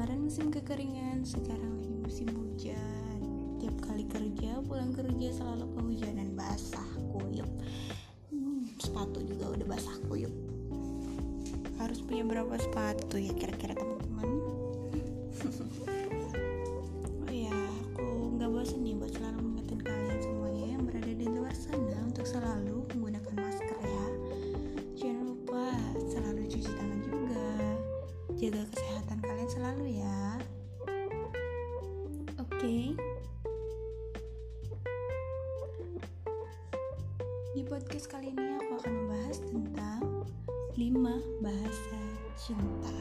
Kemarin musim kekeringan Sekarang lagi musim hujan. Tiap kali kerja Pulang kerja selalu kehujanan Basah kuyup. Hmm, Sepatu juga udah basah kuyup. Harus punya berapa sepatu ya kira-kira teman-teman jaga kesehatan kalian selalu ya oke di podcast kali ini aku akan membahas tentang 5 bahasa cinta.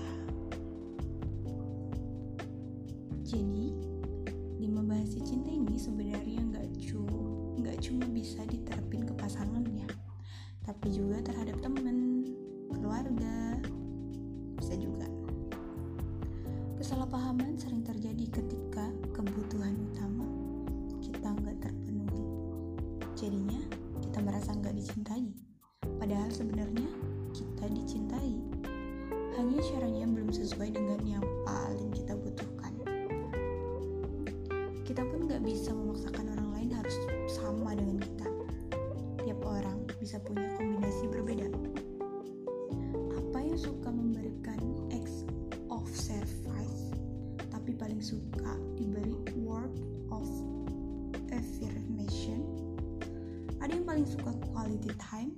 Jadi, 5 bahasa cinta ini sebenarnya nggak cuma nggak cuma bisa diterapin ke pasangannya, Kesalahpahaman sering terjadi ketika kebutuhan utama kita nggak terpenuhi. Jadinya kita merasa nggak dicintai. Padahal sebenarnya kita dicintai. Hanya caranya belum sesuai dengan yang paling kita butuhkan. Kita pun gak bisa memaksakan paling suka diberi word of affirmation. Ada yang paling suka quality time,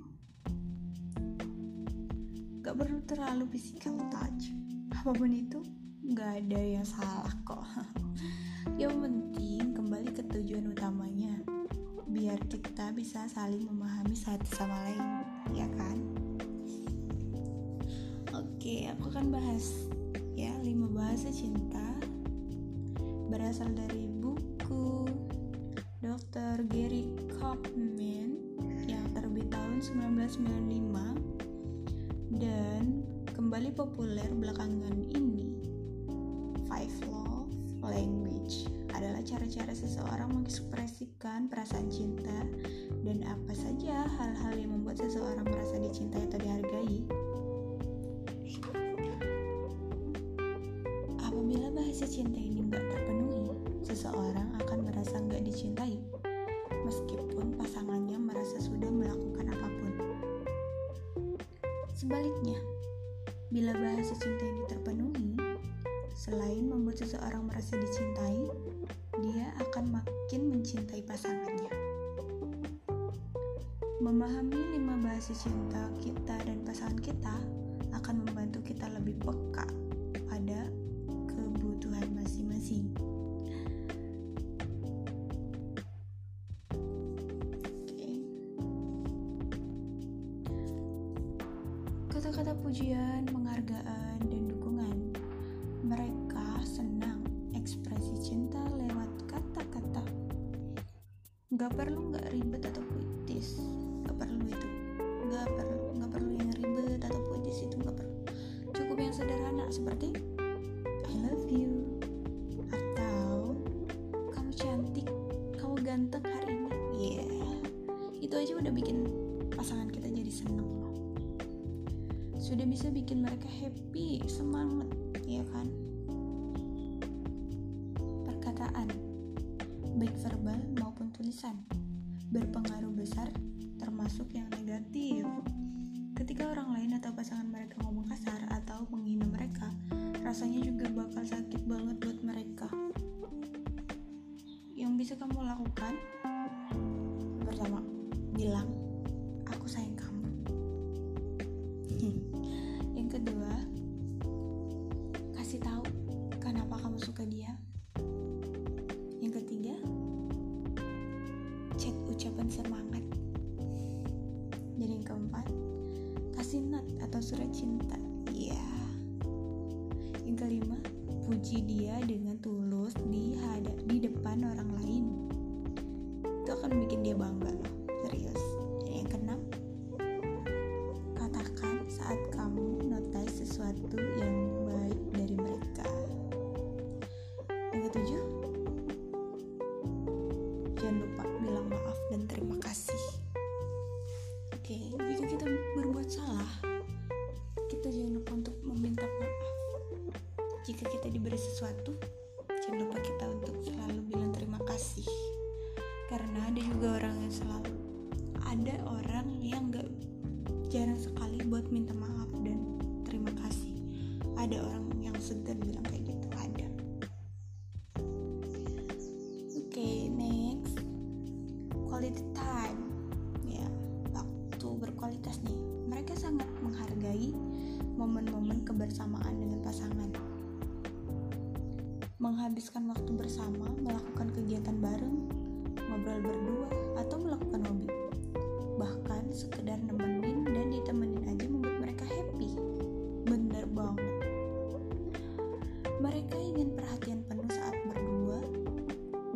gak perlu terlalu physical touch. Apa pun itu gak ada yang salah kok. Yang penting kembali ke tujuan utamanya. Biar kita bisa saling memahami satu sama lain ya kan? Oke aku akan bahas ya lima bahasa cinta berasal dari buku Dr. Gary Kaufman yang terbit tahun 1995 dan kembali populer belakangan ini. Five Love Language adalah cara-cara seseorang mengekspresikan perasaan cinta dan apa saja hal-hal yang membuat seseorang merasa dicintai atau dihargai. Apabila bahasa cinta ini nggak terpenuhi, seseorang akan merasa nggak dicintai, meskipun pasangannya merasa sudah melakukan apa pun. Sebaliknya, bila bahasa cinta ini terpenuhi, selain membuat seseorang merasa dicintai, dia akan makin mencintai pasangannya. Memahami lima bahasa cinta kita dan pasangan kita akan membantu kita lebih peka Kata-kata pujian, penghargaan, dan dukungan. Mereka senang ekspresi cinta lewat kata-kata. Gak perlu gak ribet atau puitis. Gak perlu itu. Gak perlu, gak perlu yang ribet atau puitis itu gak perlu. Cukup yang sederhana seperti I love you atau kamu cantik, kamu ganteng hari ini. Yeah, itu aja udah bikin pasangan kita jadi seneng loh sudah bisa bikin mereka happy, semangat, ya kan? Perkataan, baik verbal maupun tulisan, berpengaruh besar termasuk yang negatif. Ketika orang lain atau pasangan mereka ngomong kasar atau menghina mereka, rasanya juga bakal sakit banget buat mereka. Yang bisa kamu lakukan, pertama, bilang, juga orang yang selalu ada orang yang gak jarang sekali buat minta maaf dan terima kasih. Ada orang yang segan bilang kayak gitu ada. Oke okay, next. Quality time. Ya waktu berkualitas nih. Mereka sangat menghargai momen-momen kebersamaan dengan pasangan. Menghabiskan waktu bersama melakukan kegiatan ngobrol berdua atau melakukan hobi. Bahkan sekedar nemenin dan ditemenin aja membuat mereka happy. Bener banget. Mereka ingin perhatian penuh saat berdua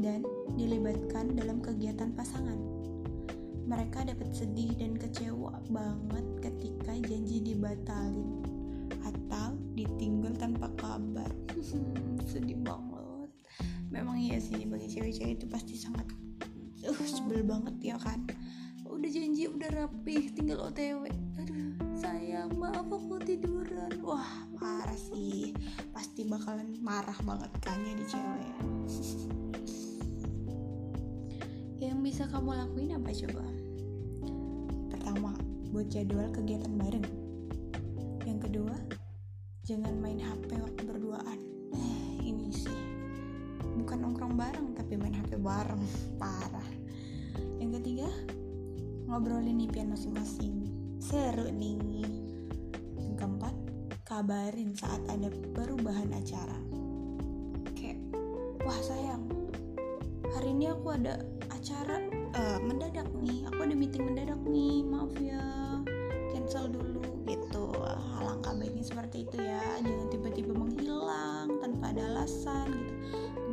dan dilibatkan dalam kegiatan pasangan. Mereka dapat sedih dan kecewa banget ketika janji dibatalin atau ditinggal tanpa kabar. Sedih banget. Memang iya sih bagi cewek-cewek itu pasti sangat uh, sebel banget ya kan. Udah janji udah rapih tinggal otw aduh sayang maaf aku tiduran. Wah parah sih. Pasti bakalan marah banget kan ya di cewek yang bisa kamu lakuin apa coba? Pertama buat jadwal kegiatan bareng. Yang kedua jangan main hp waktu berduaan. eh bukan nongkrong bareng tapi main hp bareng. Parah. Yang ketiga ngobrolin impian masing-masing. Seru nih. Yang keempat kabarin saat ada perubahan acara. Kayak wah sayang. Hari ini aku ada acara uh, mendadak nih. Aku ada meeting mendadak nih. Maaf ya. Cancel dulu. Gitu. Alangkah baiknya seperti itu ya. Jangan tiba-tiba menghilang tanpa ada alasan gitu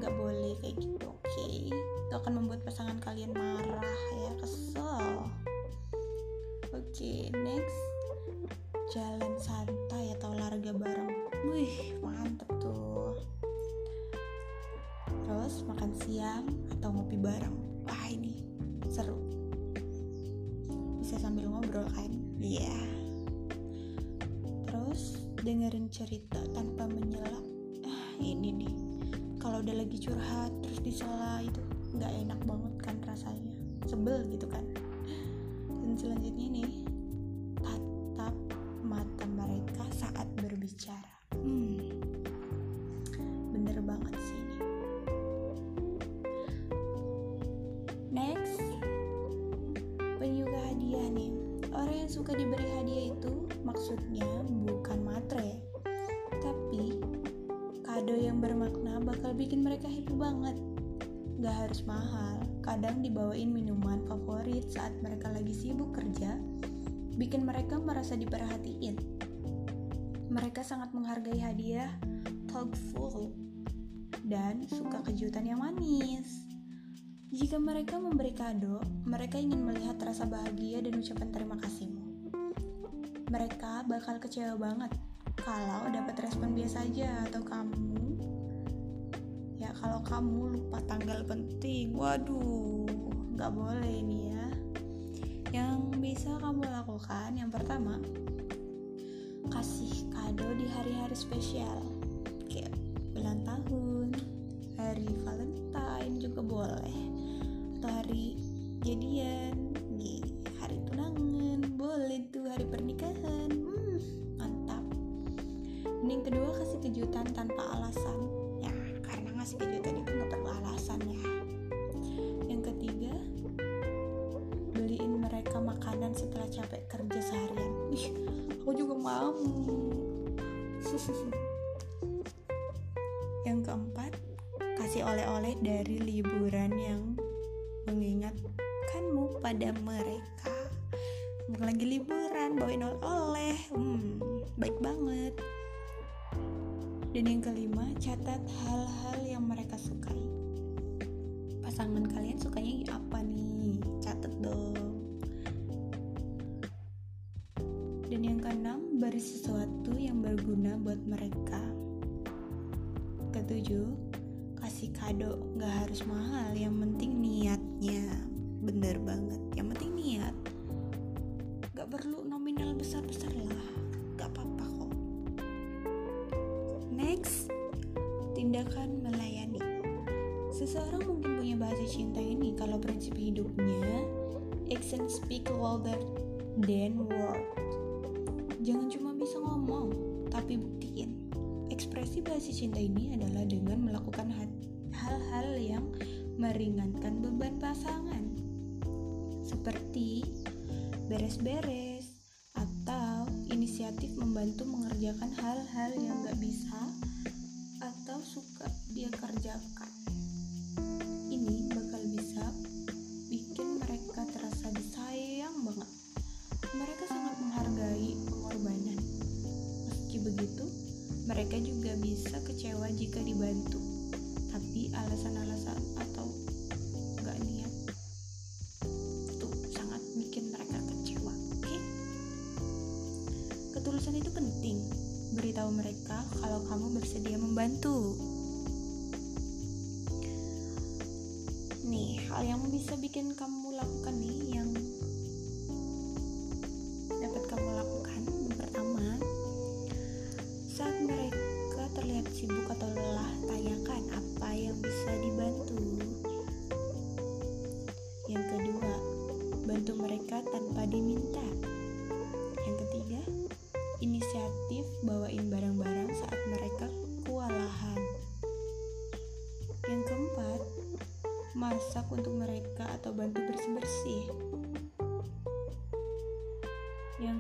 nggak boleh kayak gitu oke okay? itu akan membuat pasangan kalian marah ya kesel Oke, next jalan santai atau olahraga bareng. Wih, mantep tuh. Terus makan siang atau ngopi bareng. Wah, ini lagi curhat terus disela itu nggak enak banget kan rasanya. Sebel gitu kan. Dan selanjutnya nih tatap mata mereka saat berbicara. Hmm, bener banget sih ini. Next penyuka hadiah nih. Orang yang suka diberi hadiah itu maksudnya bikin mereka happy banget gak harus mahal kadang dibawain minuman favorit saat mereka lagi sibuk kerja, bikin mereka merasa diperhatiin. Mereka sangat menghargai hadiah, thoughtful, dan suka kejutan yang manis. Jika mereka memberi kado, mereka ingin melihat rasa bahagia dan ucapan terima kasihmu. Mereka bakal kecewa banget kalau dapat respon biasa aja atau kamu kalau kamu lupa tanggal penting waduh nggak boleh nih ya. Yang bisa kamu lakukan yang pertama kasih kado di hari-hari spesial. Kayak ulang tahun hari Valentine juga boleh. Atau hari jadian makanan setelah capek kerja seharian Wih, aku juga mau yang keempat kasih oleh-oleh dari liburan yang mengingatkanmu pada mereka lagi liburan bawain oleh-oleh hmm, baik banget dan yang kelima, catat hal-hal yang mereka sukai. Pasangan kalian sukanya apa nih? Catat dong. Dan yang keenam, beri sesuatu yang berguna buat mereka. Ketujuh, kasih kado gak harus mahal, yang penting niatnya. Bener banget, yang penting niat. Gak perlu nominal besar-besar lah, gak apa-apa kok. Next, tindakan melayani. Seseorang mungkin punya bahasa cinta ini kalau prinsip hidupnya action speak louder than word. Jangan cuma bisa ngomong, tapi buktiin. Ekspresi bahasa cinta ini adalah dengan melakukan hal-hal yang meringankan beban pasangan. Seperti beres-beres atau inisiatif membantu mengerjakan hal-hal yang gak bisa atau suka dia kerjakan. Mereka juga bisa kecewa jika dibantu. Tapi alasan-alasan atau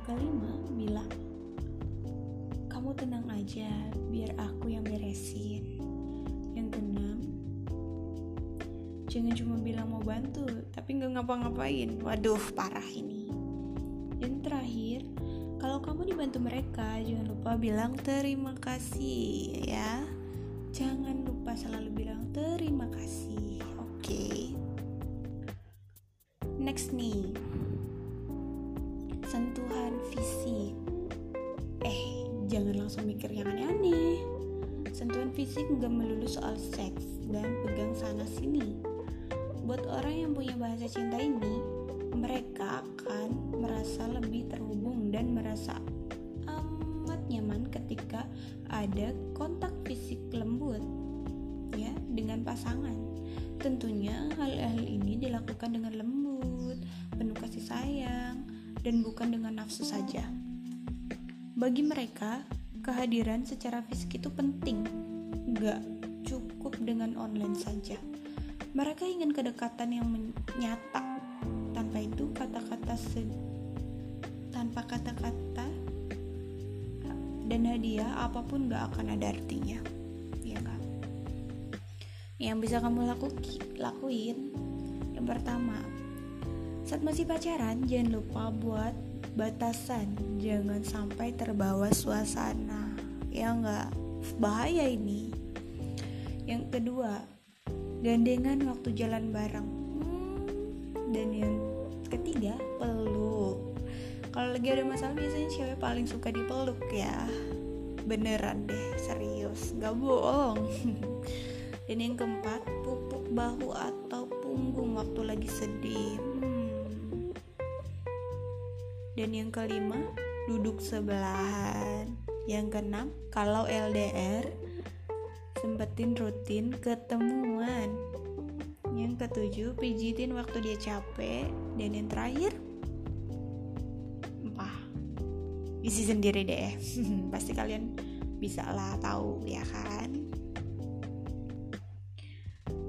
kelima, bilang, kamu tenang aja, biar aku yang beresin. Yang keenam, jangan cuma bilang mau bantu, tapi nggak ngapa-ngapain. Waduh, parah ini. Dan terakhir, kalau kamu dibantu mereka, jangan lupa bilang terima kasih ya. Jangan lupa selalu bilang terima kasih. Jangan langsung mikir yang aneh-aneh. Sentuhan fisik nggak melulu soal seks dan pegang sana sini. Buat orang yang punya bahasa cinta ini, mereka akan merasa lebih terhubung dan merasa amat nyaman ketika ada kontak fisik lembut ya dengan pasangan. Tentunya hal-hal ini dilakukan dengan lembut, penuh kasih sayang, dan bukan dengan nafsu saja. Bagi mereka, kehadiran secara fisik itu penting, gak cukup dengan online saja. Mereka ingin kedekatan yang nyata. Tanpa itu kata-kata tanpa kata-kata dan hadiah apa pun gak akan ada artinya. Ya kan? Yang bisa kamu laku lakuin yang pertama, saat masih pacaran jangan lupa buat batasan, jangan sampai terbawa suasana. Ya enggak? Bahaya ini. Yang kedua, gandengan waktu jalan bareng hmm, dan yang ketiga peluk kalau lagi ada masalah biasanya cewek paling suka dipeluk ya beneran deh serius gak bohong dan yang keempat pupuk bahu atau punggung waktu lagi sedih hmm. Dan yang kelima duduk sebelahan. Yang keenam kalau LDR sempetin rutin ketemuan. Yang ketujuh pijitin waktu dia capek. Dan yang terakhir empah. Isi sendiri deh. Pasti kalian bisa lah tahu ya kan?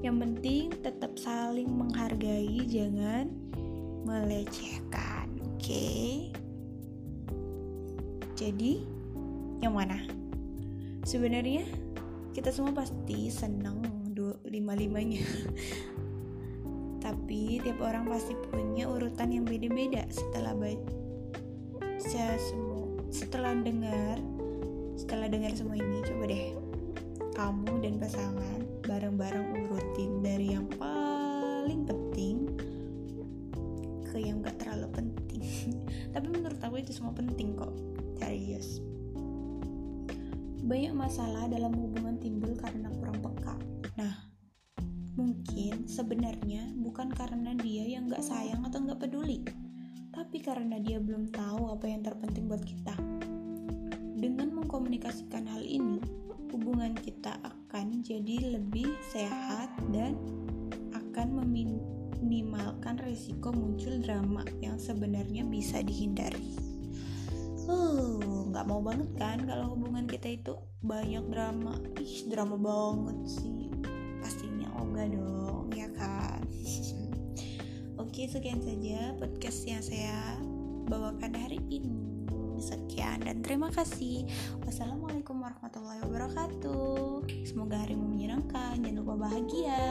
Yang penting tetap saling menghargai jangan melecehkan okay? jadi yang mana? Sebenarnya kita semua pasti senang lima limanya tapi tiap orang pasti punya urutan yang beda-beda. Setelah baca semua setelah dengar setelah dengar semua ini coba deh. Kamu dan pasangan bareng-bareng urutin dari yang paling penting ke yang gak terlalu penting tapi menurut aku itu semua penting kok serius banyak masalah dalam hubungan timbul karena kurang peka. Nah, mungkin sebenarnya bukan karena dia yang gak sayang atau gak peduli, tapi karena dia belum tahu apa yang terpenting buat kita. Dengan mengkomunikasikan hal ini, hubungan kita akan jadi lebih sehat dan akan meminimalkan risiko muncul drama yang sebenarnya bisa dihindari. Uh, nggak mau banget kan kalau hubungan kita itu banyak drama. Ih, drama banget sih. Pastinya Oga dong, ya kan? Oke, sekian saja podcast yang saya bawakan hari ini. Sekian dan terima kasih. Wassalamualaikum warahmatullahi wabarakatuh. Semoga harimu menyenangkan. Jangan lupa bahagia.